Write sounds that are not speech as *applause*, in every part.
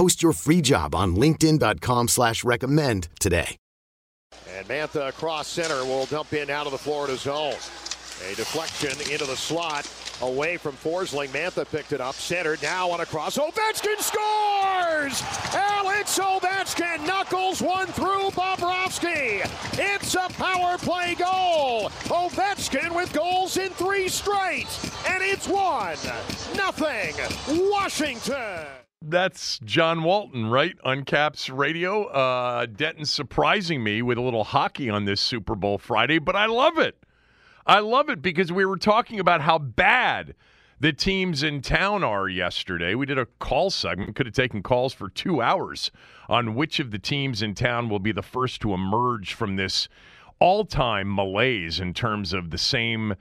Post your free job on LinkedIn.com slash recommend today. And Mantha across center will dump in out of the Florida zone. A deflection into the slot away from Forsling. Mantha picked it up, centered now on a cross. Ovechkin scores! Alex Ovechkin knuckles one through Bobrovsky. It's a power play goal. Ovechkin with goals in three straight, and it's one nothing Washington. That's John Walton, right? On Caps Radio. Uh, Denton surprising me with a little hockey on this Super Bowl Friday, but I love it. I love it because we were talking about how bad the teams in town are yesterday. We did a call segment, could have taken calls for two hours on which of the teams in town will be the first to emerge from this all time malaise in terms of the same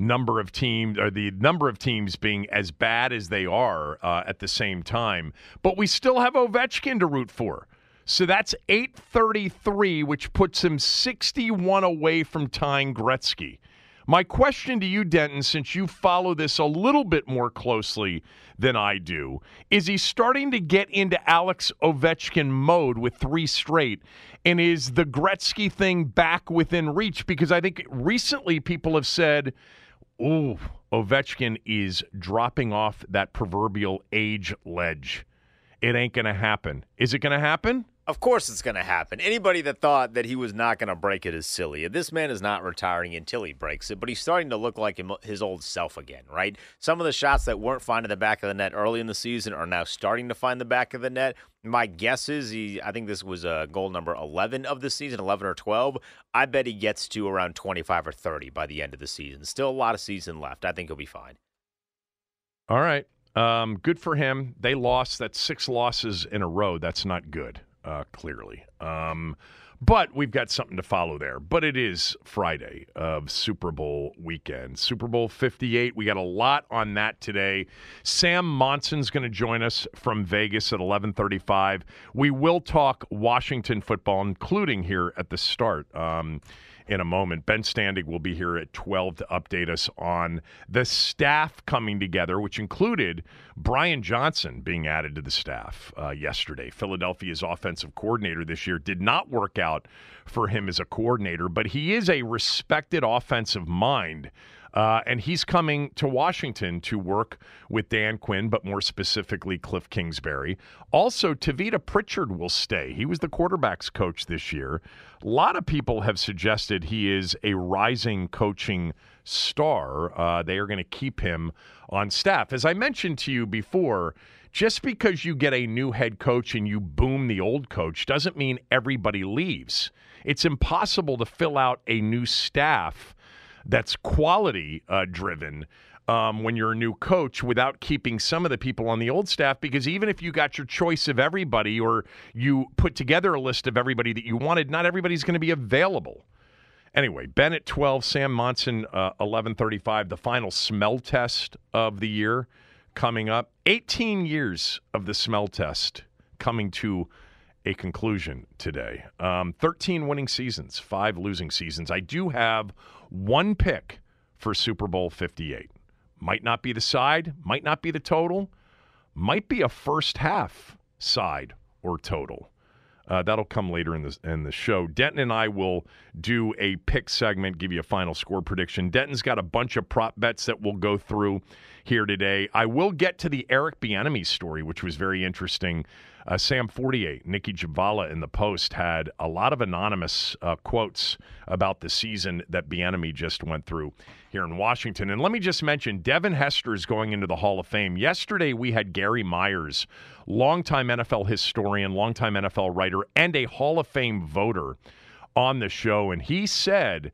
number of teams or the number of teams being as bad as they are uh, at the same time. But we still have Ovechkin to root for. So that's 833, which puts him 61 away from tying Gretzky. My question to you, Denton, since you follow this a little bit more closely than I do, is he starting to get into Alex Ovechkin mode with three straight? And is the Gretzky thing back within reach? Because I think recently people have said, ooh, Ovechkin is dropping off that proverbial age ledge. It ain't going to happen. Is it going to happen? Of course it's going to happen. Anybody that thought that he was not going to break it is silly. This man is not retiring until he breaks it, but he's starting to look like him, his old self again, right? Some of the shots that weren't finding the back of the net early in the season are now starting to find the back of the net. My guess is he, I think this was a goal number 11 of the season, 11 or 12. I bet he gets to around 25 or 30 by the end of the season. Still a lot of season left. I think he'll be fine. All right. Um, good for him. They lost. That's six losses in a row. That's not good uh, clearly. Um, but we've got something to follow there. But it is Friday of Super Bowl weekend. Super Bowl 58. We got a lot on that today. Sam Monson's going to join us from Vegas at 11:35. We will talk Washington football, including here at the start. Um, in a moment. Ben Standig will be here at 12 to update us on the staff coming together, which included Brian Johnson being added to the staff uh, yesterday. Philadelphia's offensive coordinator this year did not work out for him as a coordinator, but he is a respected offensive mind. Uh, and he's coming to Washington to work with Dan Quinn, but more specifically, Cliff Kingsbury. Also, Tavita Pritchard will stay. He was the quarterback's coach this year. A lot of people have suggested he is a rising coaching star. Uh, they are going to keep him on staff. As I mentioned to you before, just because you get a new head coach and you boom the old coach doesn't mean everybody leaves. It's impossible to fill out a new staff that's quality uh, driven um, when you're a new coach without keeping some of the people on the old staff because even if you got your choice of everybody or you put together a list of everybody that you wanted, not everybody's going to be available. Anyway, Ben at 12, Sam Monson, uh, 1135, the final smell test of the year coming up. 18 years of the smell test coming to a conclusion today. Um, 13 winning seasons, five losing seasons. I do have one pick for Super Bowl 58. Might not be the side, might not be the total, might be a first half side or total. Uh, that'll come later in the in the show. Denton and I will do a pick segment, give you a final score prediction. Denton's got a bunch of prop bets that we'll go through here today. I will get to the Eric Bieniemy story, which was very interesting Uh, Sam Fortier, Nicki Jhabvala in the Post had a lot of anonymous uh, quotes about the season that Bieniemy just went through here in Washington. And let me just mention, Devin Hester is going into the Hall of Fame. Yesterday we had Gary Myers, longtime NFL historian, longtime NFL writer, and a Hall of Fame voter on the show, and he said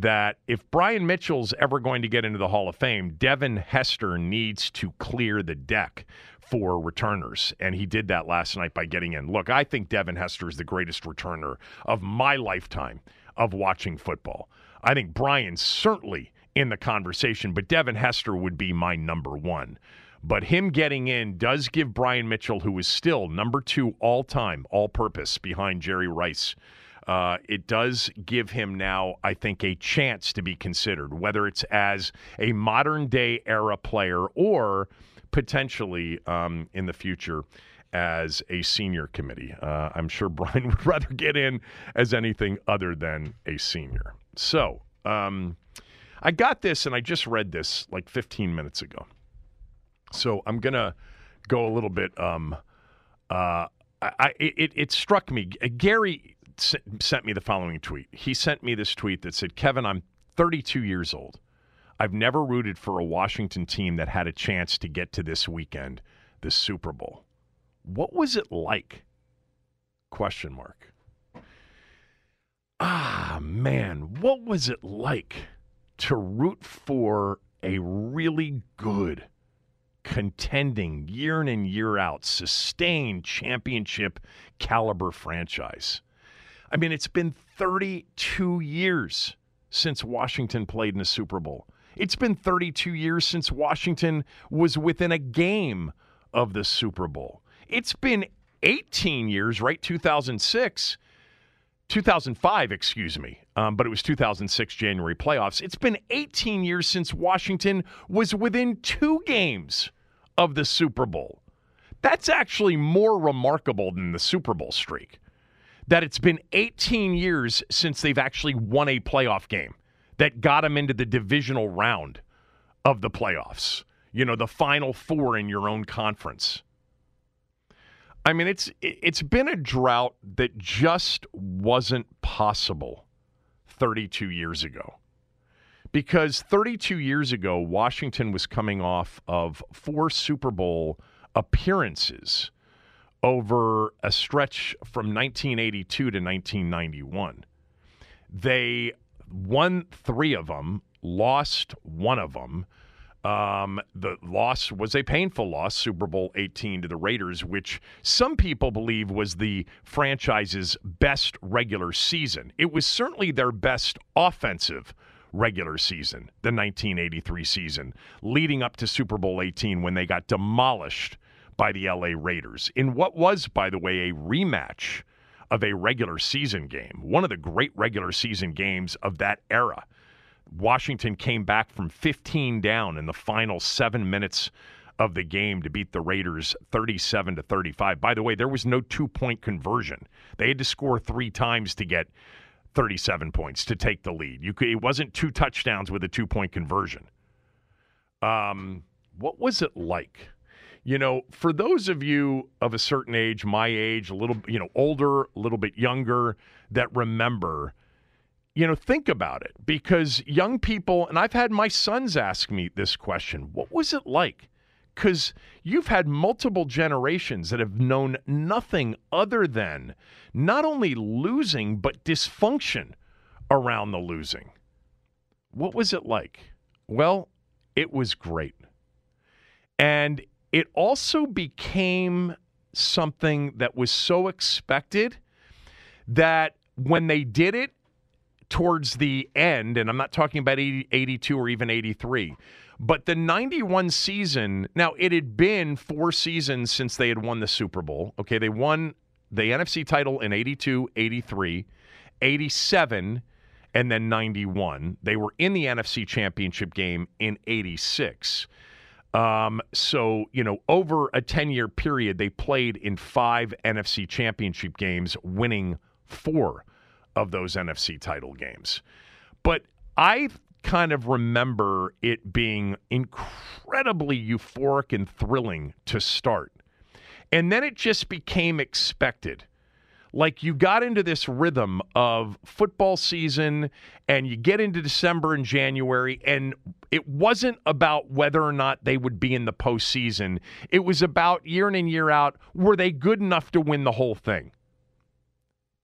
that if Brian Mitchell's ever going to get into the Hall of Fame, Devin Hester needs to clear the deck for returners. And he did that last night by getting in. Look, I think Devin Hester is the greatest returner of my lifetime of watching football. I think Brian certainly in the conversation, but Devin Hester would be my number one. But him getting in does give Brian Mitchell, who is still number two all time, all purpose behind Jerry Rice, uh, it does give him now, I think, a chance to be considered, whether it's as a modern day era player or potentially um, in the future as a senior committee. Uh, I'm sure *laughs* Brian would rather get in as anything other than a senior. So um, I got this and I just read this like 15 minutes ago. So I'm going to go a little bit. Um, uh, I, it, it struck me. Gary sent me the following tweet. He sent me this tweet that said, Kevin, I'm 32 years old. I've never rooted for a Washington team that had a chance to get to this weekend, the Super Bowl. What was it like? Question mark. Ah, man, what was it like to root for a really good, contending, year in and year out, sustained championship caliber franchise? I mean, it's been 32 years since Washington played in a Super Bowl. It's been 32 years since Washington was within a game of the Super Bowl. It's been 18 years, right? 2006, 2005, excuse me, um, but it was 2006 January playoffs. It's been 18 years since Washington was within two games of the Super Bowl. That's actually more remarkable than the Super Bowl streak that it's been 18 years since they've actually won a playoff game that got them into the divisional round of the playoffs. You know, the final four in your own conference. I mean, it's it's been a drought that just wasn't possible 32 years ago. Because 32 years ago, Washington was coming off of four Super Bowl appearances over a stretch from 1982 to 1991. They won three of them, lost one of them. Um, the loss was a painful loss, Super Bowl 18 to the Raiders, which some people believe was the franchise's best regular season. It was certainly their best offensive regular season, the 1983 season, leading up to Super Bowl 18 when they got demolished by the LA Raiders in what was, by the way, a rematch of a regular season game, one of the great regular season games of that era. Washington came back from 15 down in the final seven minutes of the game to beat the Raiders 37 to 35. By the way, there was no two point conversion. They had to score three times to get 37 points to take the lead. You could, it wasn't two touchdowns with a two point conversion. Um, what was it like? You know, for those of you of a certain age, my age, a little, you know, older, a little bit younger, that remember, you know, think about it because young people, and I've had my sons ask me this question what was it like? Because you've had multiple generations that have known nothing other than not only losing, but dysfunction around the losing. What was it like? Well, it was great. And it also became something that was so expected that when they did it towards the end, and I'm not talking about 80, 82 or even 83, but the 91 season, now it had been four seasons since they had won the Super Bowl. Okay, they won the NFC title in 82, 83, 87, and then 91. They were in the NFC championship game in 86. Um, so, you know, over a 10 year period, they played in five NFC championship games, winning four of those NFC title games. But I kind of remember it being incredibly euphoric and thrilling to start. And then it just became expected. Like you got into this rhythm of football season and you get into December and January, and it wasn't about whether or not they would be in the postseason. It was about year in and year out, were they good enough to win the whole thing?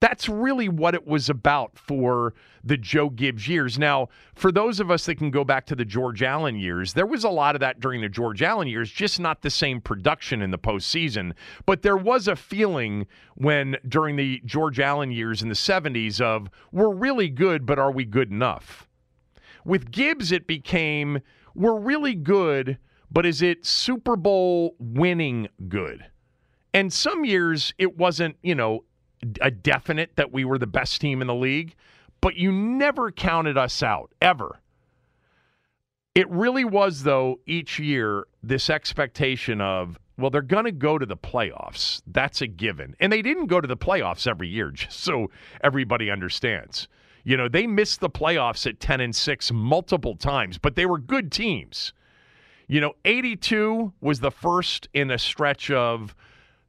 That's really what it was about for the Joe Gibbs years. Now, for those of us that can go back to the George Allen years, there was a lot of that during the George Allen years, just not the same production in the postseason. But there was a feeling when during the George Allen years in the 70s of we're really good, but are we good enough? With Gibbs, it became we're really good, but is it Super Bowl winning good? And some years it wasn't, you know, a definite that we were the best team in the league, but you never counted us out, ever. It really was, though, each year, this expectation of, well, they're going to go to the playoffs. That's a given. And they didn't go to the playoffs every year, *laughs* just so everybody understands. You know, they missed the playoffs at 10 and 6 multiple times, but they were good teams. You know, 82 was the first in a stretch of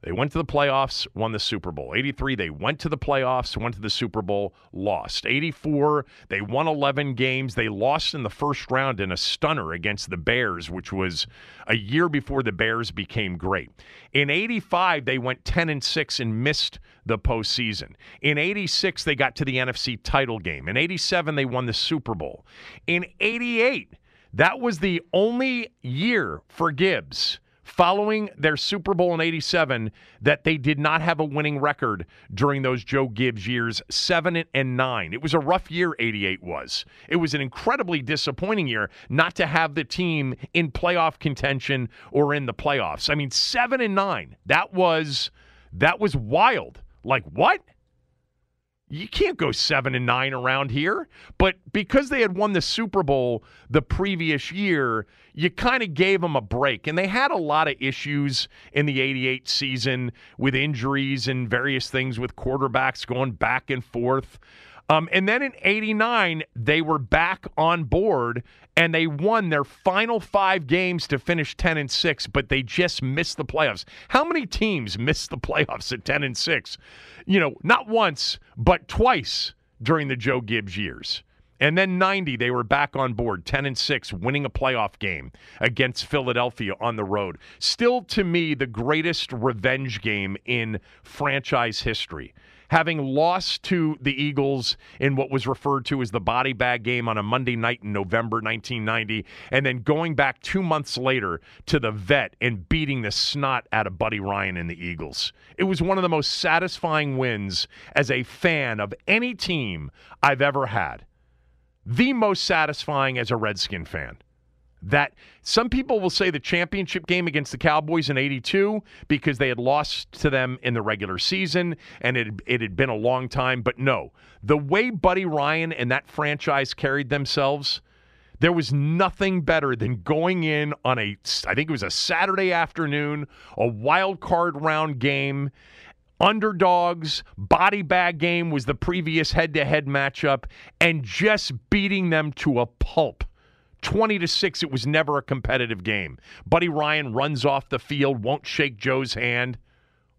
they went to the playoffs, won the Super Bowl. 83, they went to the playoffs, went to the Super Bowl, lost. 84, they won 11 games. They lost in the first round in a stunner against the Bears, which was a year before the Bears became great. In 85, they went 10 and 6 and missed the postseason. In 86, they got to the NFC title game. In 87, they won the Super Bowl. In 88, that was the only year for Gibbs following their Super Bowl in 87 that they did not have a winning record during those Joe Gibbs years, 7 and 9. It was a rough year 88 was. It was an incredibly disappointing year not to have the team in playoff contention or in the playoffs. I mean, 7 and 9. That was that was wild. Like what? You can't go seven and nine around here. But because they had won the Super Bowl the previous year, you kind of gave them a break. And they had a lot of issues in the 88 season with injuries and various things with quarterbacks going back and forth. Um, and then in 89, they were back on board and they won their final five games to finish 10 and 6, but they just missed the playoffs. How many teams *laughs* missed the playoffs at 10 and 6? You know, not once, but twice during the Joe Gibbs years. And then 90, they were back on board, 10 and 6, winning a playoff game against Philadelphia on the road. Still, to me, the greatest revenge game in franchise history having lost to the Eagles in what was referred to as the body bag game on a Monday night in November 1990, and then going back two months later to the vet and beating the snot out of Buddy Ryan and the Eagles. It was one of the most satisfying wins as a fan of any team I've ever had. The most satisfying as a Redskin fan that some people will say the championship game against the Cowboys in 82 because they had lost to them in the regular season and it, it had been a long time. But no, the way Buddy Ryan and that franchise carried themselves, there was nothing better than going in on a, I think it was a Saturday afternoon, a wild card round game. Underdogs, body bag game was the previous head to head matchup, and just beating them to a pulp 20 to 6 it was never a competitive game. Buddy ryan runs off the field won't shake joe's hand.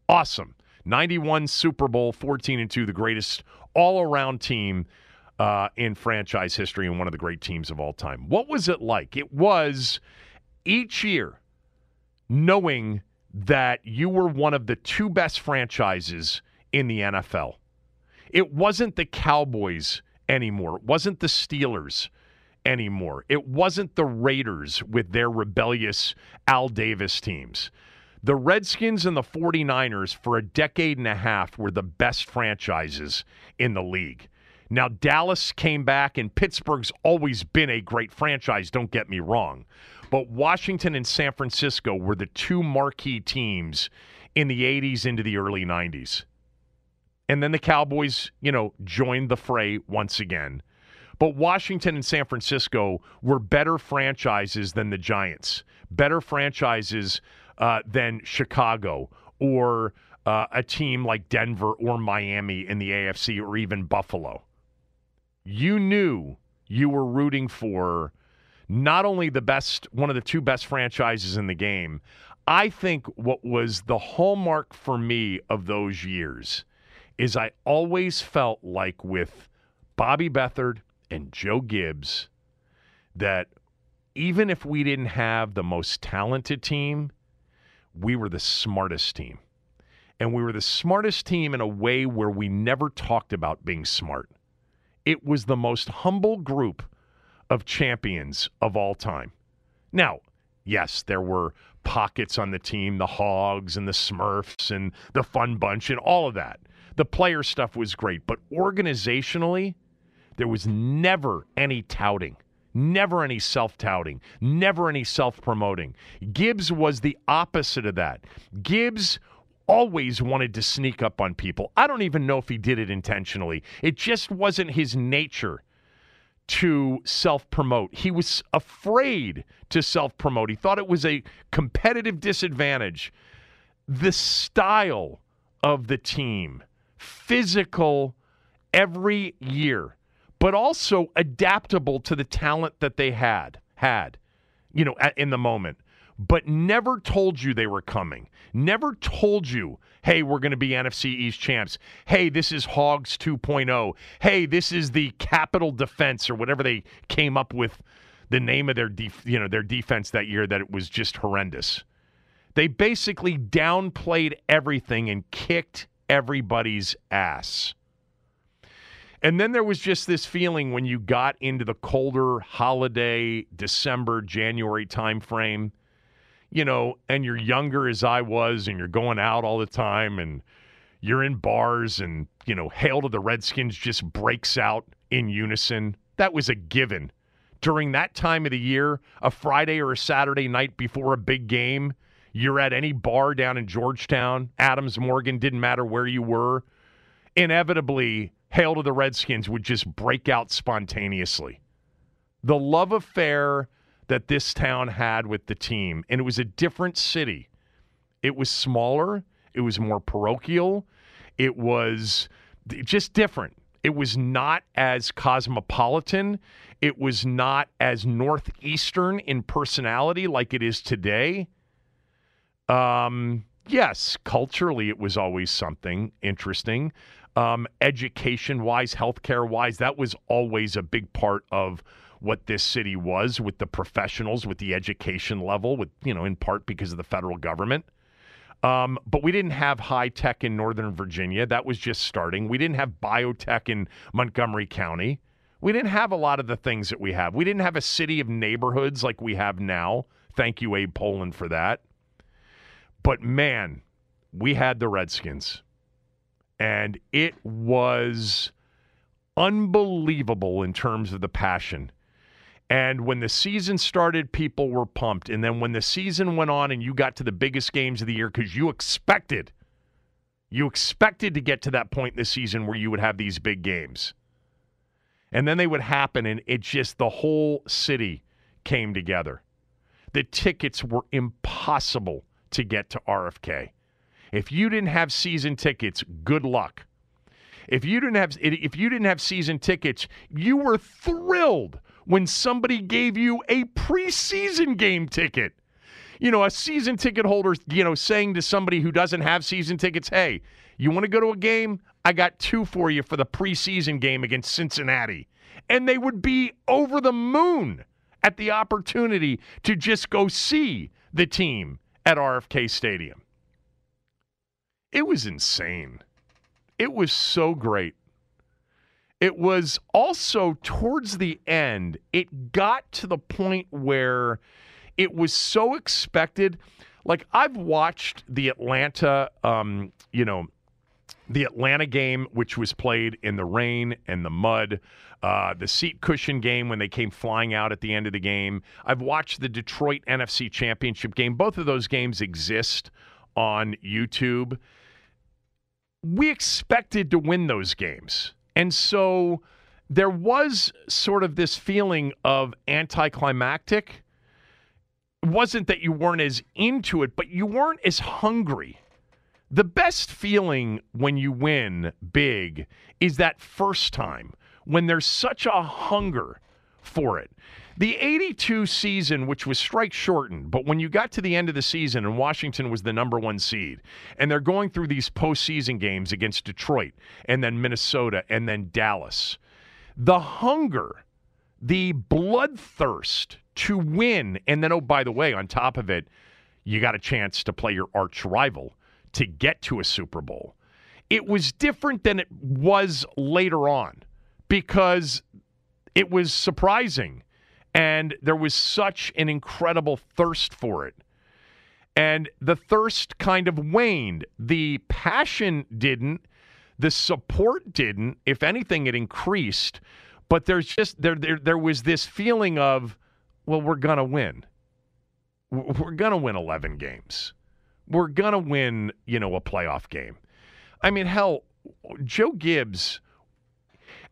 Awesome. 91 super bowl 14 and 2 the greatest all-around team uh, in franchise history and one of the great teams of all time. What was it like? It was each year knowing that you were one of the two best franchises in the nfl it wasn't the cowboys anymore. It wasn't the steelers anymore. It wasn't the Raiders with their rebellious Al Davis teams. The Redskins and the 49ers for a decade and a half were the best franchises in the league. Now, Dallas came back, and Pittsburgh's always been a great franchise, don't get me wrong. But Washington and San Francisco were the two marquee teams in the 80s into the early 90s. And then the Cowboys, you know, joined the fray once again. But Washington and San Francisco were better franchises than the Giants, better franchises uh, than Chicago or uh, a team like Denver or Miami in the AFC or even Buffalo. You knew you were rooting for not only the best, one of the two best franchises in the game. I think what was the hallmark for me of those years is I always felt like with Bobby Beathard and Joe Gibbs that even if we didn't have the most talented team, we were the smartest team. And we were the smartest team in a way where we never talked about being smart. It was the most humble group of champions of all time. Now, yes, there were pockets on the team, the Hogs and the Smurfs and the Fun Bunch and all of that. The player stuff was great, but organizationally, there was never any touting. Never any self touting, never any self promoting. Gibbs was the opposite of that. Gibbs always wanted to sneak up on people. I don't even know if he did it intentionally, it just wasn't his nature to self promote. He was afraid to self promote. He thought it was a competitive disadvantage. The style of the team, physical every year but also adaptable to the talent that they had had, you know, at, in the moment. But never told you they were coming. Never told you, hey, we're going to be NFC East champs. Hey, this is Hogs 2.0. Hey, this is the Capital Defense or whatever they came up with the name of their def- you know their defense that year that it was just horrendous. They basically downplayed everything and kicked everybody's ass. And then there was just this feeling when you got into the colder holiday December, January timeframe, you know, and you're younger as I was and you're going out all the time and you're in bars and, you know, Hail to the Redskins just breaks out in unison. That was a given. During that time of the year, a Friday or a Saturday night before a big game, you're at any bar down in Georgetown, Adams Morgan, didn't matter where you were. Inevitably, Hail to the Redskins would just break out spontaneously. The love affair that this town had with the team, and it was a different city. It was smaller, it was more parochial, it was just different. It was not as cosmopolitan. It was not as northeastern in personality like it is today. Um, yes, culturally, it was always something interesting um, education wise, healthcare wise. That was always a big part of what this city was with the professionals, with the education level, with, you know, in part because of the federal government. Um, but we didn't have high tech in Northern Virginia. That was just starting. We didn't have biotech in Montgomery County. We didn't have a lot of the things that we have. We didn't have a city of neighborhoods like we have now. Thank you, Abe Pollin, for that. But man, we had the Redskins and it was unbelievable in terms of the passion. And when the season started, people were pumped. And then when the season went on and you got to the biggest games of the year, because you expected, you expected to get to that point in the season where you would have these big games. And then they would happen, and it just, the whole city came together. The tickets were impossible to get to RFK. If you didn't have season tickets, good luck. If you didn't have if you didn't have season tickets, you were thrilled when somebody gave you a preseason game ticket. You know, a season ticket holder, you know, saying to somebody who doesn't have season tickets, "Hey, you want to go to a game? I got two for you for the preseason game against Cincinnati." And they would be over the moon at the opportunity to just go see the team at RFK Stadium. It was insane. It was so great. It was also towards the end, it got to the point where it was so expected. Like I've watched the Atlanta, um, you know, the Atlanta game, which was played in the rain and the mud, uh, the seat cushion game when they came flying out at the end of the game. I've watched the Detroit NFC Championship game. Both of those games exist on YouTube we expected to win those games. And so there was sort of this feeling of anticlimactic. It wasn't that you weren't as into it, but you weren't as hungry. The best feeling when you win big is that first time when there's such a hunger for it. The 82 season, which was strike shortened, but when you got to the end of the season and Washington was the number one seed, and they're going through these postseason games against Detroit and then Minnesota and then Dallas, the hunger, the bloodthirst to win, and then, oh, by the way, on top of it, you got a chance to play your arch rival to get to a Super Bowl. It was different than it was later on because it was surprising and there was such an incredible thirst for it. And the thirst kind of waned. The passion didn't. The support didn't. If anything, it increased. But there's just there there there was this feeling of, well, we're gonna win. We're gonna win eleven games. We're gonna win, you know, a playoff game. I mean, hell, Joe Gibbs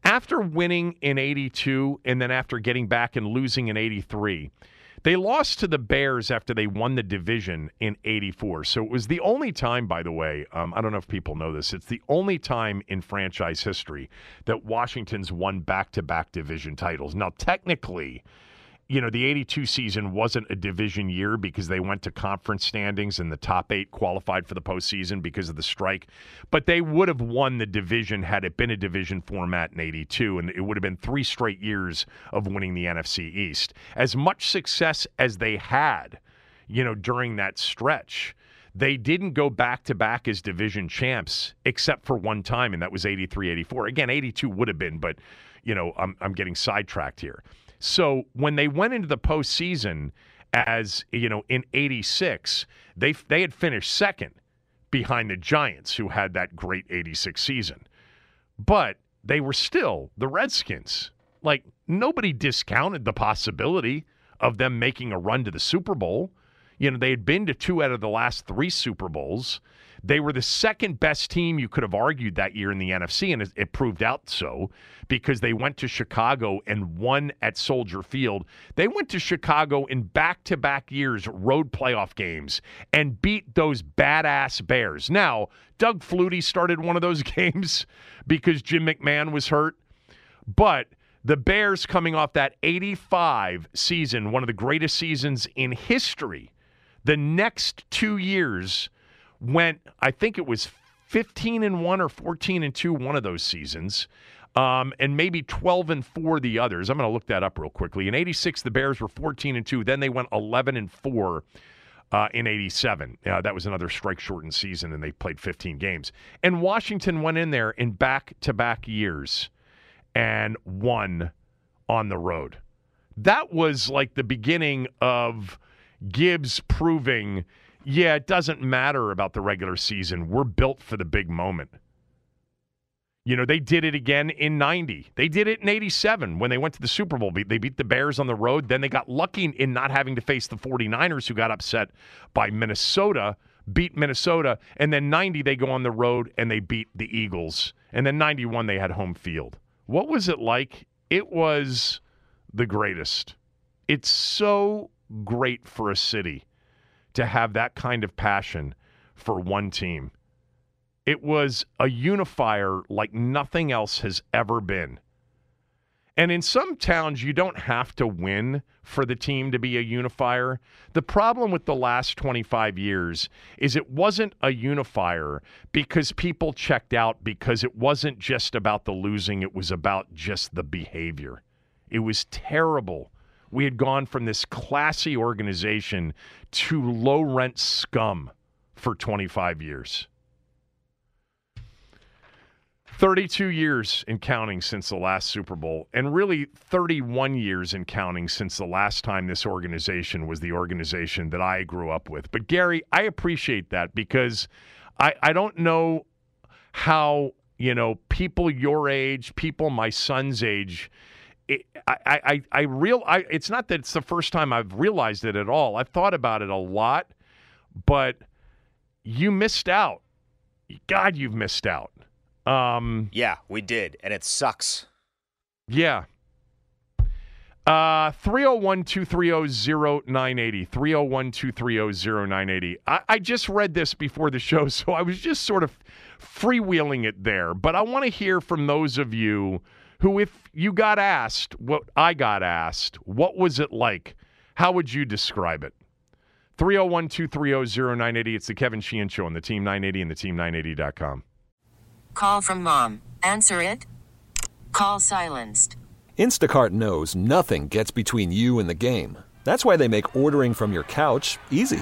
after winning in 82 and then after getting back and losing in 83, they lost to the Bears after they won the division in 84. So it was the only time, by the way, um, I don't know if people know this, it's the only time in franchise history that Washington's won back to back division titles. Now, technically, you know, the 82 season wasn't a division year because they went to conference standings and the top eight qualified for the postseason because of the strike. But they would have won the division had it been a division format in 82. And it would have been three straight years of winning the NFC East. As much success as they had, you know, during that stretch, they didn't go back to back as division champs except for one time, and that was 83 84. Again, 82 would have been, but, you know, I'm, I'm getting sidetracked here. So when they went into the postseason, as you know, in '86, they they had finished second behind the Giants, who had that great '86 season, but they were still the Redskins. Like nobody discounted the possibility of them making a run to the Super Bowl. You know, they had been to two out of the last three Super Bowls. They were the second best team you could have argued that year in the NFC, and it proved out so because they went to Chicago and won at Soldier Field. They went to Chicago in back to back years, road playoff games, and beat those badass Bears. Now, Doug Flutie started one of those *laughs* games because Jim McMahon was hurt, but the Bears coming off that 85 season, one of the greatest seasons in history, the next two years went, I think it was 15 and 1 or 14 and 2 one of those seasons. Um, and maybe 12 and 4 the others. I'm going to look that up real quickly. In 86 the Bears were 14 and 2, then they went 11 and 4 uh, in 87. Uh, that was another strike shortened season and they played 15 games. And Washington went in there in back-to-back years and won on the road. That was like the beginning of Gibbs proving yeah, it doesn't matter about the regular season. We're built for the big moment. You know, they did it again in 90. They did it in 87 when they went to the Super Bowl. They beat the Bears on the road. Then they got lucky in not having to face the 49ers, who got upset by Minnesota, beat Minnesota. And then 90, they go on the road and they beat the Eagles. And then 91, they had home field. What was it like? It was the greatest. It's so great for a city to have that kind of passion for one team. It was a unifier like nothing else has ever been. And in some towns, you don't have to win for the team to be a unifier. The problem with the last 25 years is it wasn't a unifier because people checked out because it wasn't just about the losing, it was about just the behavior. It was terrible we had gone from this classy organization to low rent scum for 25 years. 32 years in counting since the last Super Bowl, and really 31 years in counting since the last time this organization was the organization that I grew up with. But Gary, I appreciate that because I, I don't know how, you know, people your age, people my son's age, it, I, I, I real, I, it's not that it's the first time I've realized it at all. I've thought about it a lot, but you missed out. God, you've missed out. Um, yeah, we did, and it sucks. Yeah. Uh, 301 230 0980. 301 230 0980. I just read this before the show, *laughs* so I was just sort of freewheeling it there. But I want to hear from those of you who, if you got asked what I got asked, what was it like? How would you describe it? 301 230 0980. It's the Kevin Sheehan Show on the Team 980 and the Team980.com. Call from mom. Answer it. Call silenced. Instacart knows nothing gets between you and the game. That's why they make ordering from your couch easy.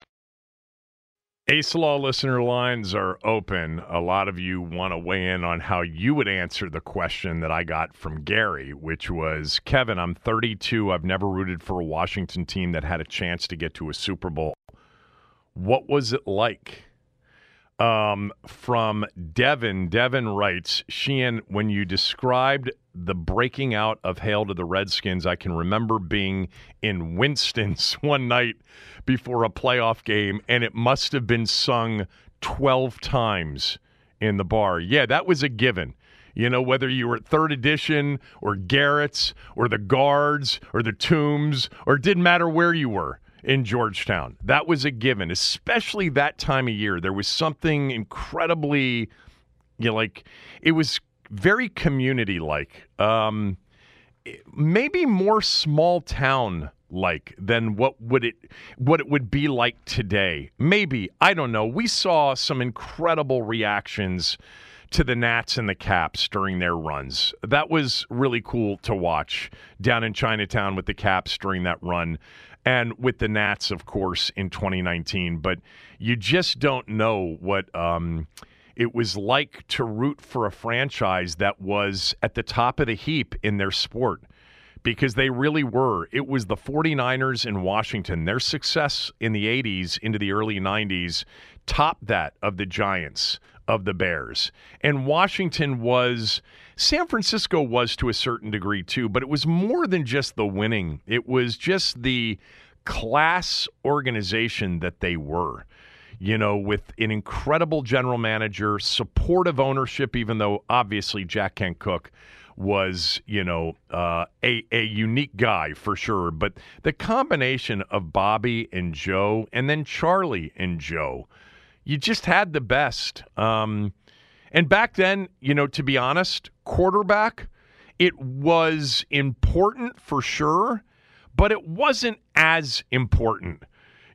Ace Law listener lines are open. A lot of you want to weigh in on how you would answer the question that I got from Gary, which was Kevin, I'm 32. I've never rooted for a Washington team that had a chance to get to a Super Bowl. What was it like? Um, from Devin, Devin writes, Sheehan, when you described the breaking out of Hail to the Redskins, I can remember being in Winston's *laughs* one night before a playoff game, and it must have been sung 12 times in the bar. Yeah, that was a given. You know, whether you were at third edition or Garrett's or the guards or the tombs, or it didn't matter where you were in Georgetown. That was a given, especially that time of year. There was something incredibly, you know, like it was very community like, um, maybe more small town like than what would it what it would be like today. Maybe I don't know. We saw some incredible reactions to the Nats and the Caps during their runs. That was really cool to watch down in Chinatown with the Caps during that run and with the Nats, of course, in 2019. But you just don't know what um, it was like to root for a franchise that was at the top of the heap in their sport because they really were. It was the 49ers in Washington. Their success in the 80s into the early 90s topped that of the Giants, of the Bears. And Washington was, San Francisco was to a certain degree too, but it was more than just the winning, it was just the class organization that they were you know, with an incredible general manager, supportive ownership, even though obviously Jack Kent Cooke was, you know, uh, a, a unique guy for sure. But the combination of Bobby and Joe, and then Charlie and Joe, you just had the best. Um, and back then, you know, to be honest, quarterback, it was important for sure, but it wasn't as important.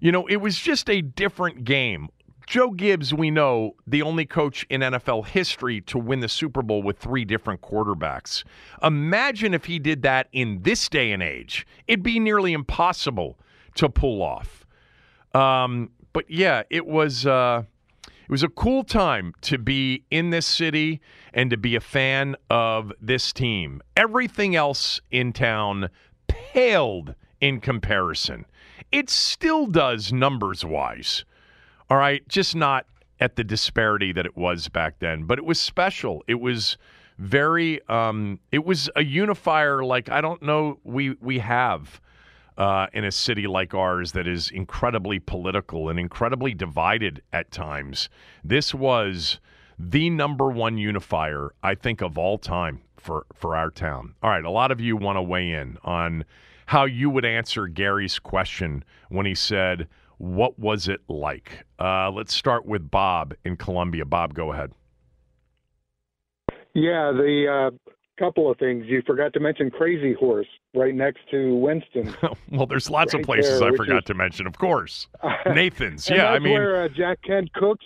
You know, it was just a different game. Joe Gibbs, we know, the only coach in NFL history to win the Super Bowl with three different quarterbacks. Imagine if he did that in this day and age. It'd be nearly impossible to pull off. Um, but yeah, it was uh, it was a cool time to be in this city and to be a fan of this team. Everything else in town paled in comparison. It still does numbers wise. All right, just not at the disparity that it was back then, but it was special. It was very um, it was a unifier like I don't know we we have uh, in a city like ours that is incredibly political and incredibly divided at times. This was the number one unifier I think of all time for for our town. All right, a lot of you want to weigh in on how you would answer Gary's question when he said, "What was it like?" Uh, let's start with Bob in Columbia. Bob, go ahead. Yeah, the uh, couple of things you forgot to mention Crazy Horse right next to Winston. *laughs* well, there's lots right of places there, I forgot is- to mention. Of course, *laughs* Nathan's. Yeah, I mean, where uh, Jack Kent Cooke's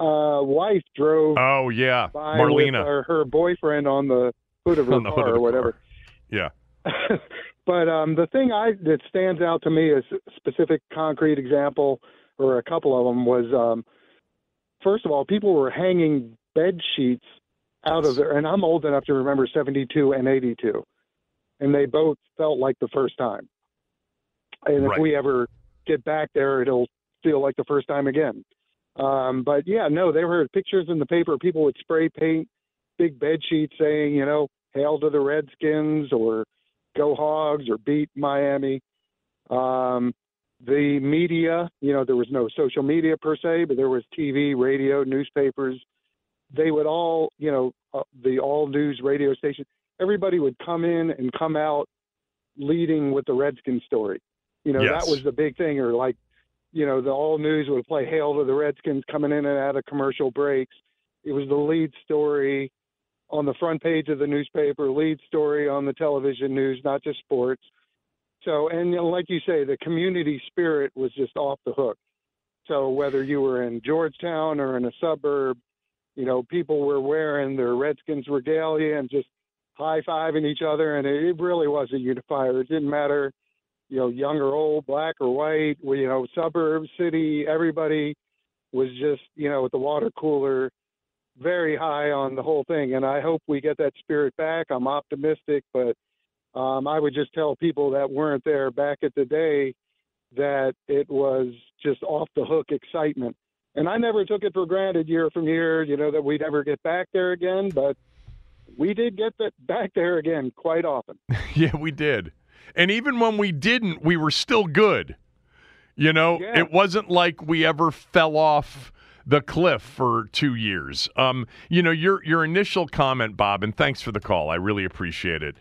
uh, wife drove oh yeah, by Marlena. with her, her boyfriend on the hood of *laughs* her car or whatever. yeah. But um, the thing I that stands out to me as a specific concrete example, or a couple of them, was um, first of all, people were hanging bed sheets out of there, and I'm old enough to remember 72 and 82, and they both felt like the first time. And Right. if we ever get back there, it'll feel like the first time again. Um, but yeah, no, there were pictures in the paper. People would spray paint big bed sheets saying, you know, "Hail to the Redskins" or "Go Hogs" or "Beat Miami." Um, the media, you know, there was no social media per se, but there was TV, radio, newspapers. They would all, you know, uh, the all news radio station. Everybody would come in and come out leading with the Redskins story. You know, Yes. that was the big thing. Or like, you know, the all news would play "Hail to the Redskins" coming in and out of commercial breaks. It was the lead story on the front page of the newspaper, lead story on the television news, not just sports. So, and you know, like you say, the community spirit was just off the hook. So whether you were in Georgetown or in a suburb, you know, people were wearing their Redskins regalia and just high fiving each other, and it, it really was a unifier. It didn't matter, you know, young or old, black or white, you know, suburb, city, everybody was just, you know, at the water cooler, very high on the whole thing. And I hope we get that spirit back. I'm optimistic, but um, I would just tell people that weren't there back at the day that it was just off the hook excitement. And I never took it for granted year from year, you know, that we'd ever get back there again, but we did get that back there again quite often. *laughs* Yeah, we did. And even when we didn't, we were still good. You know, Yeah. it wasn't like we ever fell off the cliff for two years. Um, you know, your your initial comment, Bob, and thanks for the call. I really appreciate it.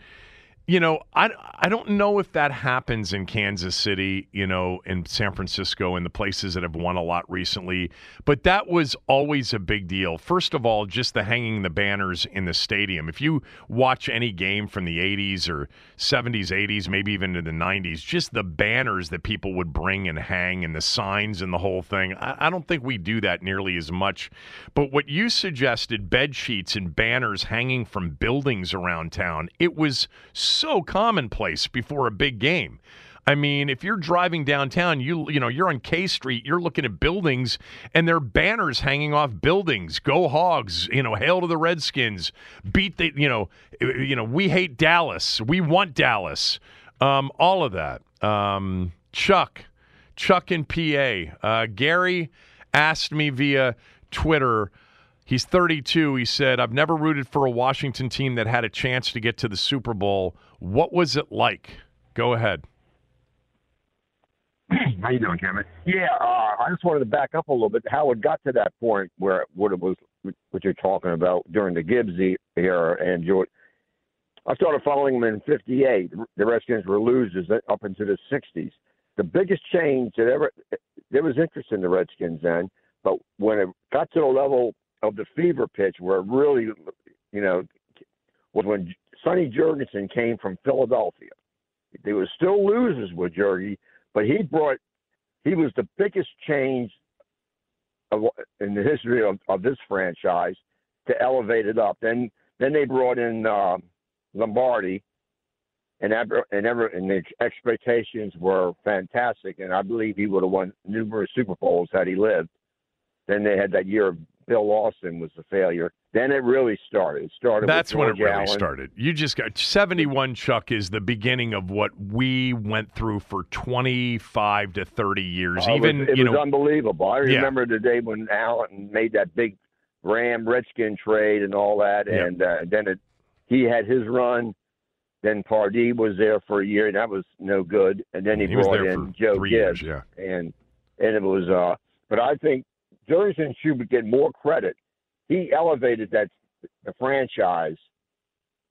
You know, I, I don't know if that happens in Kansas City, you know, in San Francisco and the places that have won a lot recently, but that was always a big deal. First of all, just the hanging the banners in the stadium. If you watch any game from the 80s or 70s, 80s, maybe even in the 90s, just the banners that people would bring and hang and the signs and the whole thing. I, I don't think we do that nearly as much. But what you suggested, bed sheets and banners hanging from buildings around town, it was so commonplace before a big game. I mean, if you're driving downtown, you you know, you're on K Street, you're looking at buildings and there are banners hanging off buildings. Go Hogs, you know, hail to the Redskins. Beat the, you know, you know, we hate Dallas. We want Dallas. Um, all of that. Um, Chuck, Chuck in PA. Uh, Gary asked me via Twitter. He's 32. He said, I've never rooted for a Washington team that had a chance to get to the Super Bowl. What was it like? Go ahead. *clears throat* How you doing, Kevin? Yeah, uh, I just wanted to back up a little bit. How it got to that point where what it was, what you're talking about during the Gibbs era, and. I started following them in '58. The Redskins were losers up into the '60s. The biggest change that ever there was interest in the Redskins then, but when it got to the level of the fever pitch, where it really, you know, was when Sonny Jurgensen came from Philadelphia. They were still losers with Jurgie, but he brought he was the biggest change of, in the history of, of this franchise to elevate it up. Then then they brought in uh, Lombardi, and ever, and ever and the expectations were fantastic. And I believe he would have won numerous Super Bowls had he lived. Then they had that year of Bill Austin was the failure. Then it really started. It started. That's when it really Allen. started. You just got 71 Chuck is the beginning of what we went through for 25 to 30 years. Oh, Even it was, it you know unbelievable. I Yeah. remember the day when Allen made that big Ram Redskin trade and all that, Yeah. and uh, then it, he had his run. Then Pardee was there for a year, and that was no good. And then he, he was brought there in for Joe three Gibbs, years, yeah. and and it was. uh But I think Jurgensen should get more credit. He elevated that the franchise,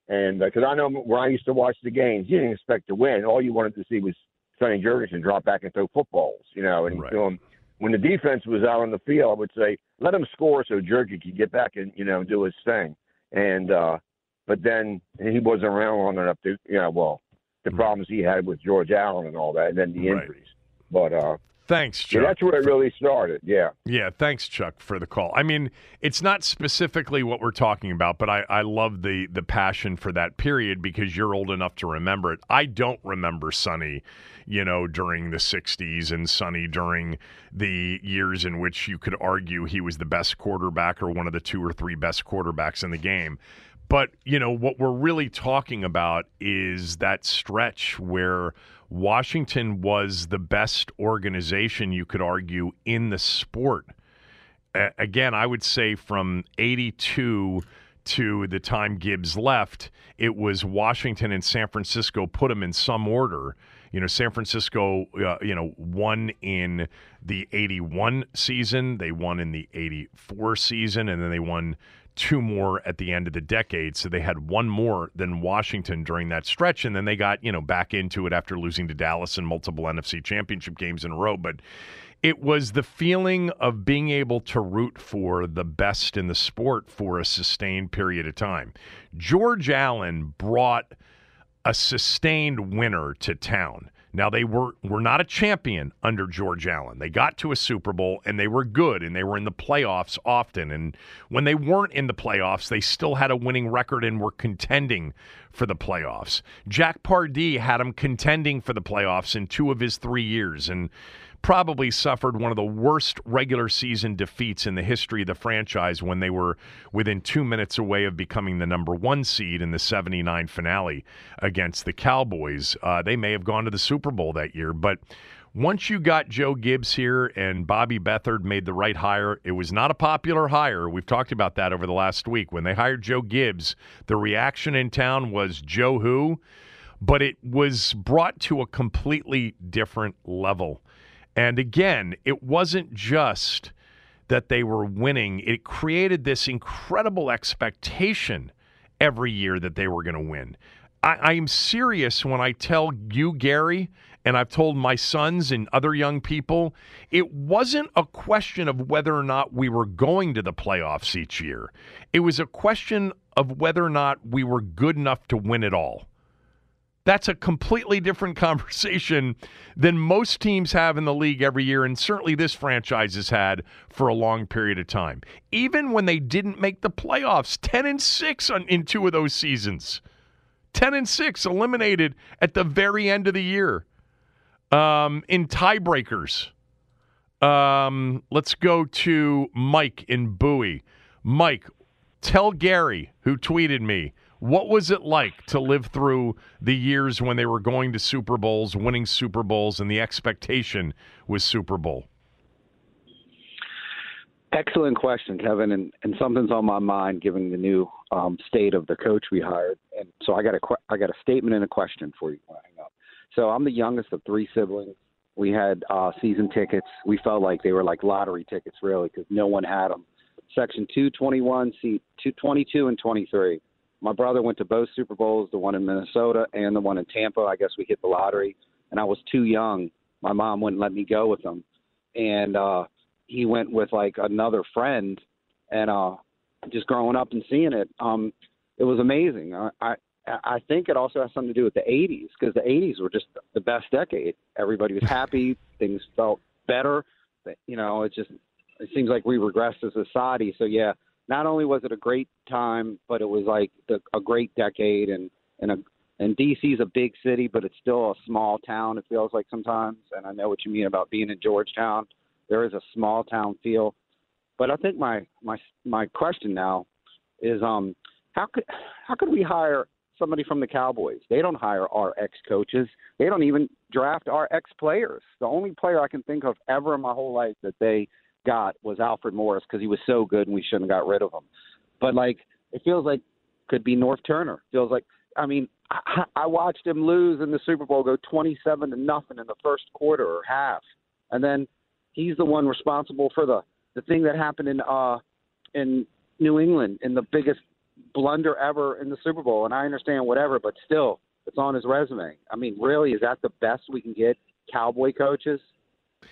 and because I know when I used to watch the games, you didn't expect to win. All you wanted to see was Sonny Jurgensen drop back and throw footballs, you know, and Right. When the defense was out on the field, I would say let him score so Jurgen could get back and you know do his thing. And uh but then he wasn't around long enough to, you know, well, the problems he had with George Allen and all that, and then the Mm. Right. injuries. But uh, Thanks, yeah, Chuck. that's where it really started. Yeah. Yeah, thanks, Chuck, for the call. I mean, it's not specifically what we're talking about, but I, I love the the passion for that period because you're old enough to remember it. I don't remember Sonny, you know, during the '60s and Sonny during the years in which you could argue he was the best quarterback or one of the two or three best quarterbacks in the game. But, you know, what we're really talking about is that stretch where Washington was the best organization, you could argue, in the sport. A- again, I would say from 82 to the time Gibbs left, it was Washington and San Francisco put them in some order. You know, San Francisco, uh, you know, won in the 81 season, they won in the 84 season, and then they won two more at the end of the decade. So they had one more than Washington during that stretch. And then they got, you know, back into it after losing to Dallas in multiple NFC championship games in a row. But it was the feeling of being able to root for the best in the sport for a sustained period of time. George Allen brought a sustained winner to town. Now they were were not a champion under George Allen. They got to a Super Bowl and they were good and they were in the playoffs often and when they weren't in the playoffs, they still had a winning record and were contending for the playoffs. Jack Pardee had them contending for the playoffs in two of his 3 years and probably suffered one of the worst regular season defeats in the history of the franchise when they were within two minutes away of becoming the number one seed in the 79 finale against the Cowboys. Uh, they may have gone to the Super Bowl that year, but once you got Joe Gibbs here and Bobby Beathard made the right hire, it was not a popular hire. We've talked about that over the last week. When they hired Joe Gibbs, the reaction in town was Joe who? But it was brought to a completely different level. And again, it wasn't just that they were winning, it created this incredible expectation every year that they were going to win. I, I am serious when I tell you, Gary, and I've told my sons and other young people, it wasn't a question of whether or not we were going to the playoffs each year. It was a question of whether or not we were good enough to win it all. That's a completely different *laughs* conversation than most teams have in the league every year, and certainly this franchise has had for a long period of time. Even when they didn't make the playoffs, 10 and 6 on, in two of those seasons. 10 and 6 eliminated at the very end of the year um, in tiebreakers. Um, let's go to Mike in Bowie. Mike, tell Gary, who tweeted me, what was it like to live through the years when they were going to Super Bowls, winning Super Bowls, and the expectation was Super Bowl? Excellent question, Kevin, and, and something's on my mind given the new um, state of the coach we hired. And so I got a got a statement and a question for you when I hang. So I'm the youngest of three siblings. We had uh, season tickets. We felt like they were like lottery tickets, really, because no one had them. Section 221, seat 222 and 23. My brother went to both Super Bowls, the one in Minnesota and the one in Tampa. I guess we hit the lottery, and I was too young. My mom wouldn't let me go with him, and uh, he went with like another friend, and uh, just growing up and seeing it, um, it was amazing. I, I I think it also has something to do with the '80s because the '80s were just the best decade. Everybody was *laughs* happy, things felt better. But, you know, it just it seems like we regressed as a society. So yeah, not only was it a great time, but it was like the, a great decade. And and a and DC is a big city, but it's still a small town. It feels like sometimes. And I know what you mean about being in Georgetown. There is a small town feel. But I think my my my question now is um how could how could we hire somebody from the Cowboys? They don't hire our ex coaches. They don't even draft our ex players. The only player I can think of ever in my whole life that they got was Alfred Morris because he was so good and we shouldn't have got rid of him. But like it feels like could be Norv Turner. Feels like I mean I, I watched him lose in the Super Bowl, go twenty-seven to nothing in the first quarter or half, and then he's the one responsible for the the thing that happened in uh in New England in the biggest blunder ever in the Super Bowl. And I understand whatever, but still, it's on his resume. I mean, really, is that the best we can get? Cowboy coaches.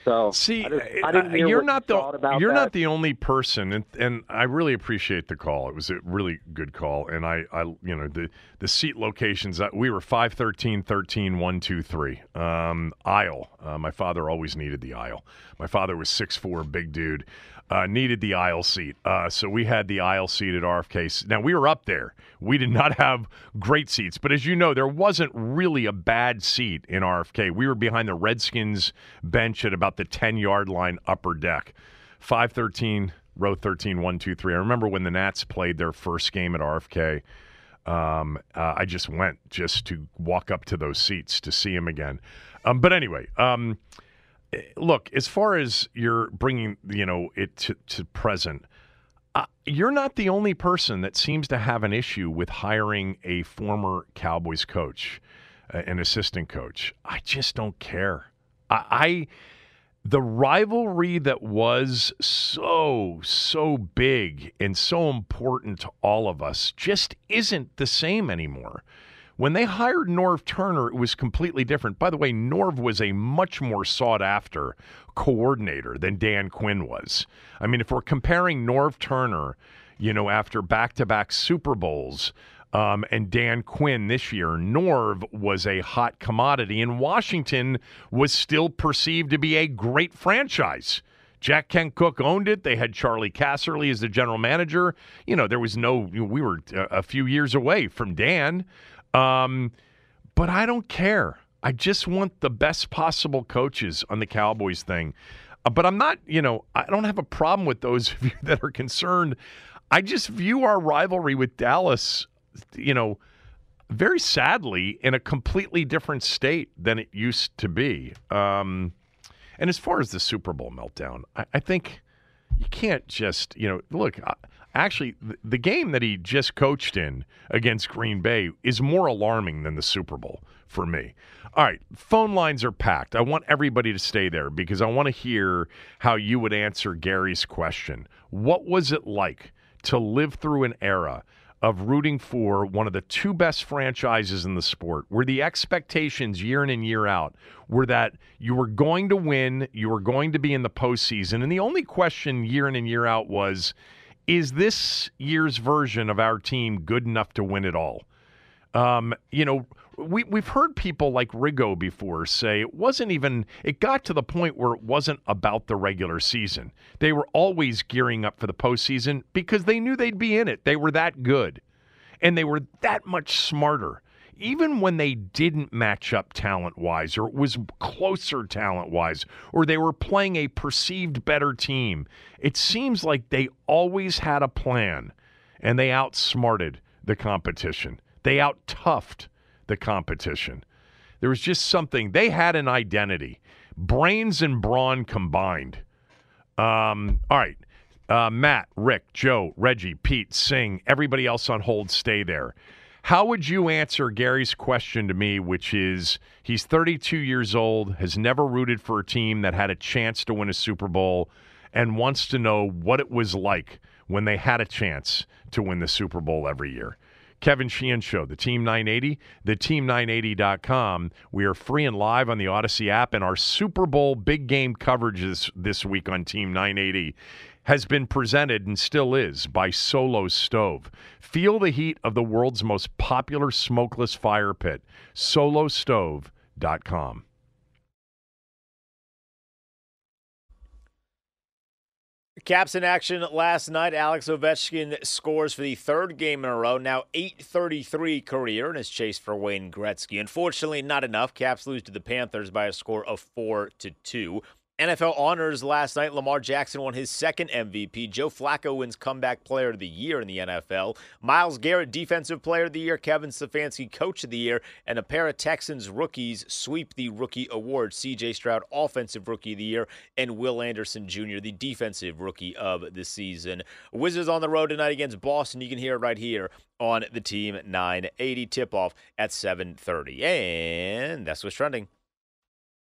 So see, I, just, I you're what not the about you're that. not the only person, and and I really appreciate the call. It was a really good call, and I, I you know the the seat locations. uh, We were 5, 13, 13, 1, 2, 3. Um, aisle. Uh, my father always needed the aisle. My father was six four, big dude. Uh, needed the aisle seat, uh, so we had the aisle seat at RFK. Now we were up there. We did not *laughs* have great seats, but as you know, there wasn't really a bad seat in RFK. We were behind the Redskins bench at about the ten yard line, upper deck. 513, row 13, 1, 2, 3. I remember when the Nats played their first game at RFK. Um, uh, I just went just to walk up to those seats to see him again. Um, but anyway, um, look, as far as you're bringing, you know, it to, to present, uh, you're not the only person that seems to have an issue with hiring a former Cowboys coach, uh, an assistant coach. I just don't care. I, I the rivalry that was so so big and so important to all of us just isn't the same anymore. When they hired Norv Turner, it was completely different. By the way, Norv was a much more sought after coordinator than Dan Quinn was. I mean, if we're comparing Norv Turner, you know, after back to back Super Bowls, um, and Dan Quinn this year, Norv was a hot commodity, and Washington was still perceived to be a great franchise. Jack Kent Cooke owned it. They had Charley Casserly as the general manager. You know, there was no, we were a few years away from Dan. Um, but I don't care. I just want the best possible coaches on the Cowboys thing. Uh, but I'm not, you know, I don't have a problem with those *laughs* of you that are concerned. I just view our rivalry with Dallas, you know, very sadly in a completely different state than it used to be. Um, and as far as the Super Bowl meltdown, I, I think you can't just, you know, look, uh, actually, the, game that he just coached in against Green Bay is more alarming than the Super Bowl for me. All right, phone lines are packed. I want everybody to stay there because I want to hear how you would answer Gary's question. What was it like to live through an era of rooting for one of the two best franchises in the sport, where the expectations year in and year out were that you were going to win, you were going to be in the postseason, and the only question year in and year out was, is this year's version of our team good enough to win it all? Um, you know, we we've heard people like Riggo before say it wasn't even it got to the point where it wasn't about the regular season. They were always gearing up for the postseason because they knew they'd be in it. They were that good. And they were that much smarter. Even when they didn't match up talent wise, or it was closer talent wise, or they were playing a perceived better team, it seems like they always had a plan and they outsmarted the competition. They out toughed the competition. There was just something, they had an identity, brains and brawn combined. Um, all right. Uh, Matt, Rick, Joe, Reggie, Pete, Sing, everybody else on hold, stay there. How would you answer Gary's question to me, which is he's 32 years old, has never rooted for a team that had a chance to win a Super Bowl, and wants to know what it was like when they had a chance to win the Super Bowl every year? Kevin Sheehan Show, the Team 980, the Team980.com. We are free and live on the Odyssey app, and our Super Bowl big game coverage this, this week on Team 980 has been presented and still is by Solo Stove. Feel the heat of the world's most popular smokeless fire pit, solostove.com. Caps in action last night. Alex Ovechkin scores for the third game in a row, now 833 career, in his chase for Wayne Gretzky. Unfortunately, not enough. Caps lose to the Panthers by a score of 4 to 2. NFL honors last night. Lamar Jackson won his second MVP. Joe Flacco wins Comeback Player of the Year in the NFL. Myles Garrett, Defensive Player of the Year. Kevin Stefanski, Coach of the Year. And a pair of Texans rookies sweep the Rookie Award. CJ Stroud, Offensive Rookie of the Year. And Will Anderson Jr., the Defensive Rookie of the season. Wizards on the road tonight against Boston. You can hear it right here on the Team 980 tip-off at 7.30. And that's what's trending.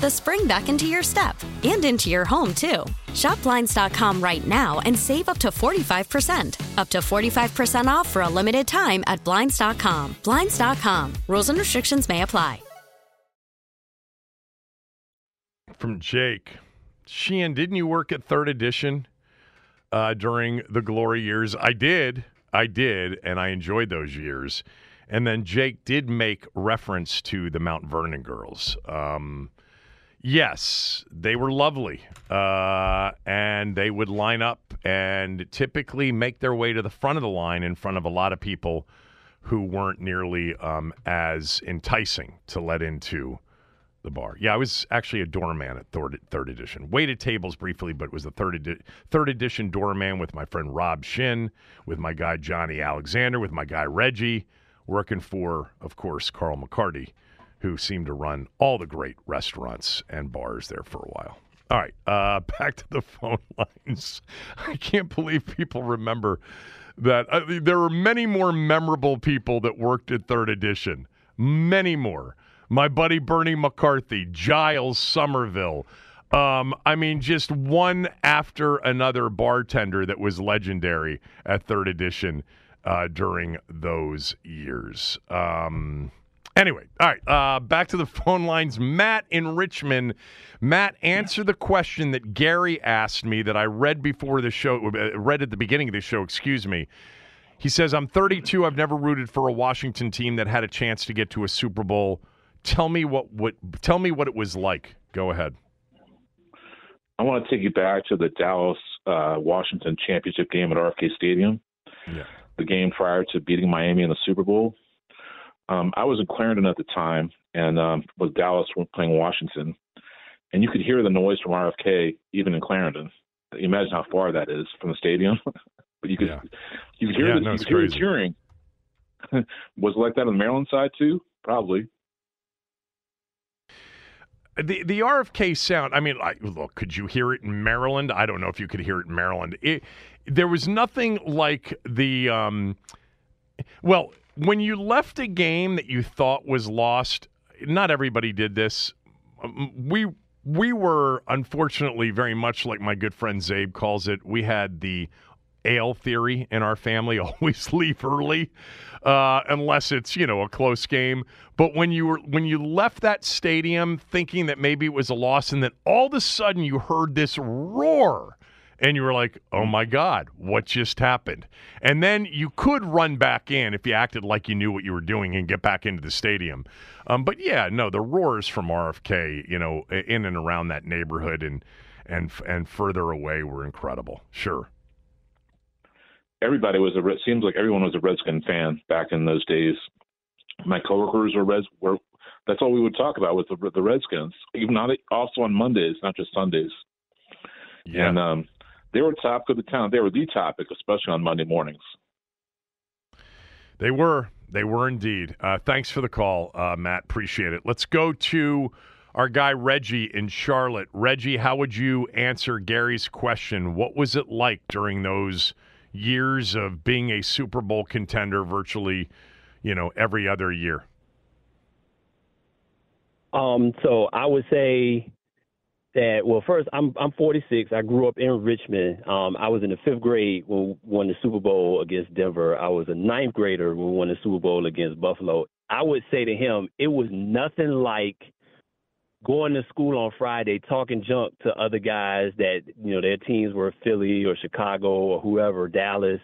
the spring back into your step and into your home, too. Shop Blinds.com right now and save up to 45%. Up to 45% off for a limited time at Blinds.com. Blinds.com. Rules and restrictions may apply. From Jake. Sheehan, didn't you work at third edition uh, during the glory years? I did. I did, and I enjoyed those years. And then Jake did make reference to the Mount Vernon girls. Um, yes, they were lovely. Uh, and they would line up and typically make their way to the front of the line in front of a lot of people who weren't nearly um, as enticing to let into the bar. Yeah, I was actually a doorman at third, third edition. Waited tables briefly, but it was the third, edi- third edition doorman with my friend Rob Shin, with my guy Johnny Alexander, with my guy Reggie working for, of course, Carl McCarty, who seemed to run all the great restaurants and bars there for a while. All right, uh, *laughs* back to the phone *laughs* lines. I can't believe people remember that. Uh, there were many more memorable people that worked at Third Edition. Many more. My buddy Bernie McCarthy, Giles Somerville. Um, I mean, just one after another bartender that was legendary at Third Edition uh, during those years. Um, anyway, all right, uh, back to the *laughs* phone lines. Matt in Richmond. Matt, answer the question that Gary asked me that I read before the show, uh, read at the beginning of the show, excuse me. He says, I'm 32. I've never rooted for a Washington team that had a chance to get to a Super Bowl. Tell me what, what tell me what it was like. Go ahead. I want to take you back to the Dallas uh, Washington championship game at RFK Stadium. Yeah the game prior to beating Miami in the Super Bowl. Um, I was in Clarendon at the time, and um, was Dallas playing Washington, and you could hear the noise from RFK even in Clarendon. You imagine how far that is from the stadium, *laughs* but you could yeah. you could hear yeah, the, no, you could hear the cheering. *laughs* was it like that on the Maryland side too? Probably. The the RFK sound. I mean, I, look, could you hear it in Maryland? I don't know if you could hear it in Maryland. It, there was nothing like the. Um, well, when you left a game that you thought was lost, not everybody did this. Um, we we were unfortunately very much like my good friend Zabe calls it. We had the ale theory in our family: *laughs* always leave early, uh, unless it's you know a close game. But when you were when you left that stadium thinking that maybe it was a loss, and then all of a sudden you heard this roar and you were like, "Oh my God, what just happened?" And then you could run back in if you acted like you knew what you were doing and get back into the stadium. Um, but yeah, no, the roars from RFK, you know, in and around that neighborhood and and and further away were incredible. Sure. Everybody was a Red. Seems like everyone was a Redskin fan back in those days. My coworkers were Reds. Were that's all we would talk about with the, the Redskins. Even not also on Mondays, not just Sundays. Yeah. And um, they were topic of the town. They were the topic, especially on Monday mornings. They were. They were indeed. Uh, thanks for the call, uh, Matt. Appreciate it. Let's go to our guy Reggie in Charlotte. Reggie, how would you answer Gary's question? What was it like during those years of being a Super Bowl contender virtually, you know, every other year? Um, so I would say that well first I'm I'm 46. I grew up in Richmond. Um, I was in the fifth grade when we won the Super Bowl against Denver. I was a ninth grader when we won the Super Bowl against Buffalo. I would say to him, it was nothing like going to school on Friday talking junk to other guys that you know their teams were Philly or Chicago or whoever Dallas.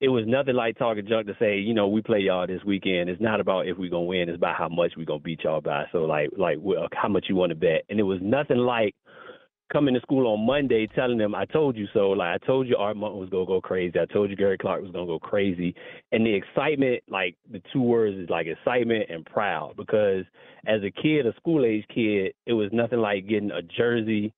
It was nothing like talking junk to say, you know, we play y'all this weekend. It's not about if we're gonna win. It's about how much we're gonna beat y'all by. So like, like well, uh, how much you want to bet. And it was nothing like coming to school on Monday telling them I told you so. Like I told you Art Monk was gonna go crazy. I told you Gary Clark was gonna go crazy. And the excitement, like the two words is like excitement and proud because as a kid, a school age kid, it was nothing like getting a jersey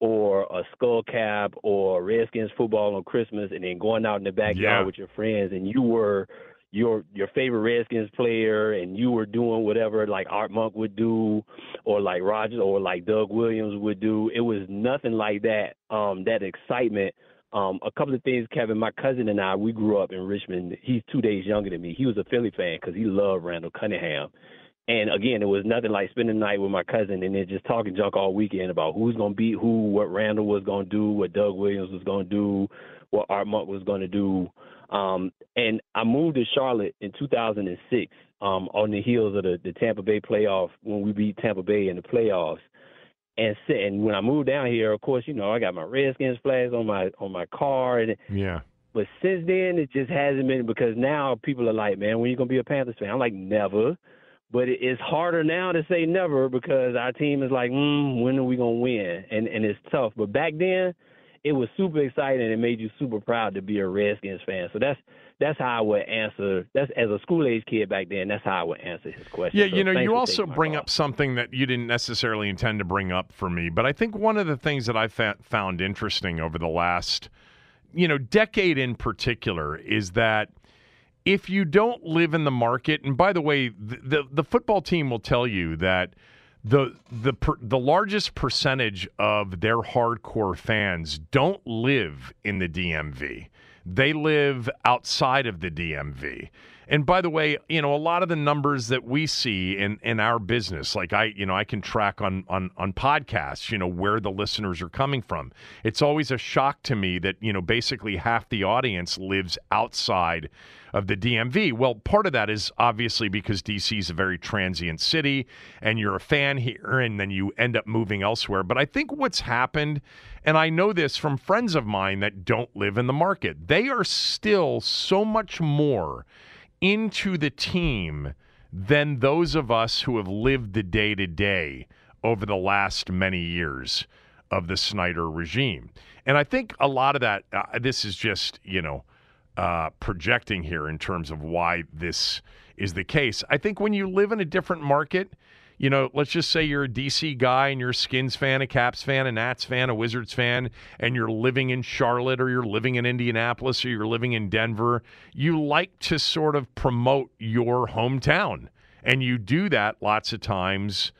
or a skull cap or Redskins football on Christmas and then going out in the backyard Yeah. with your friends and you were your your favorite Redskins player and you were doing whatever like Art Monk would do or like Rogers or like Doug Williams would do. It was nothing like that. Um, that excitement. Um, a couple of things, Kevin. My cousin and I, we grew up in Richmond. He's two days younger than me. He was a Philly fan because he loved Randall Cunningham. And again, it was nothing like spending the night with my cousin and then just talking junk all weekend about who's gonna beat who, what Randall was gonna do, what Doug Williams was gonna do, what Art Monk was gonna do. Um, and I moved to Charlotte in 2006 um, on the heels of the, the Tampa Bay playoff when we beat Tampa Bay in the playoffs. And, and when I moved down here, of course, you know, I got my Redskins flags on my on my car, and Yeah. but since then, it just hasn't been because now people are like, man, when are you gonna be a Panthers fan? I'm like, never. But it's harder now to say never because our team is like, mm, when are we gonna win? And and it's tough. But back then, it was super exciting and it made you super proud to be a Redskins fan. So that's that's how I would answer. That's as a school age kid back then. That's how I would answer his question. Yeah, So you know, you also bring call. up something that you didn't necessarily intend to bring up for me, but I think one of the things that I fa- found interesting over the last, you know, decade in particular is that if you don't live in the market, and by the way, the the, the football team will tell you that the the per, the largest percentage of their hardcore fans don't live in the DMV. They live outside of the DMV. And by the way, you know, a lot of the numbers that we see in, in our business, like I, you know, I can track on, on on podcasts, you know, where the listeners are coming from. It's always a shock to me that, you know, basically half the audience lives outside of the DMV. Well, part of that is obviously because DC is a very transient city and you're a fan here and then you end up moving elsewhere. But I think what's happened, and I know this from friends of mine that don't live in the market, they are still so much more into the team than those of us who have lived the day to day over the last many years of the Snyder regime. And I think a lot of that, uh, this is just, you know, uh, projecting here in terms of why this is the case. I think when you live in a different market, you know, let's just say you're a DC guy and you're a Skins fan, a Caps fan, a Nats fan, a Wizards fan, and you're living in Charlotte or you're living in Indianapolis or you're living in Denver, you like to sort of promote your hometown. And you do that lots of times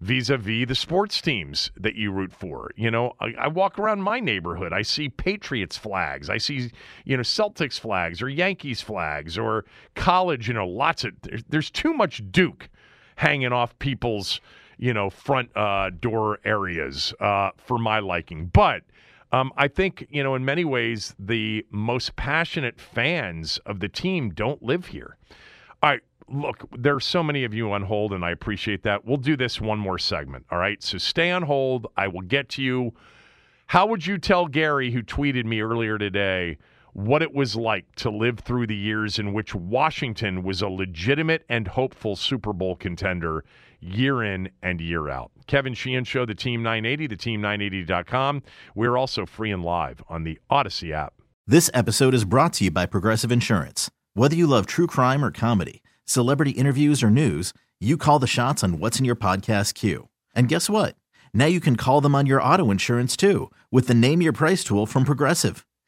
vis-a-vis the sports teams that you root for. You know, I, I walk around my neighborhood, I see Patriots flags, I see you know Celtics flags or Yankees flags or college. You know, lots of there's, there's too much Duke hanging off people's you know front uh, door areas uh, for my liking, but. Um, I think, you know, in many ways, the most passionate fans of the team don't live here. All right, look, there's so many of you on hold, and I appreciate that. We'll do this one more segment. All right, so stay on hold. I will get to you. How would you tell Gary, who tweeted me earlier today, what it was like to live through the years in which Washington was a legitimate and hopeful Super Bowl contender year in and year out? Kevin Sheehan Show, the Team 980, the Team980.com. We're also free and live on the Odyssey app. This episode is brought to you by Progressive Insurance. Whether you love true crime or comedy, celebrity interviews or news, you call the shots on what's in your podcast queue. And guess what? Now you can call them on your auto insurance too with the Name Your Price tool from Progressive.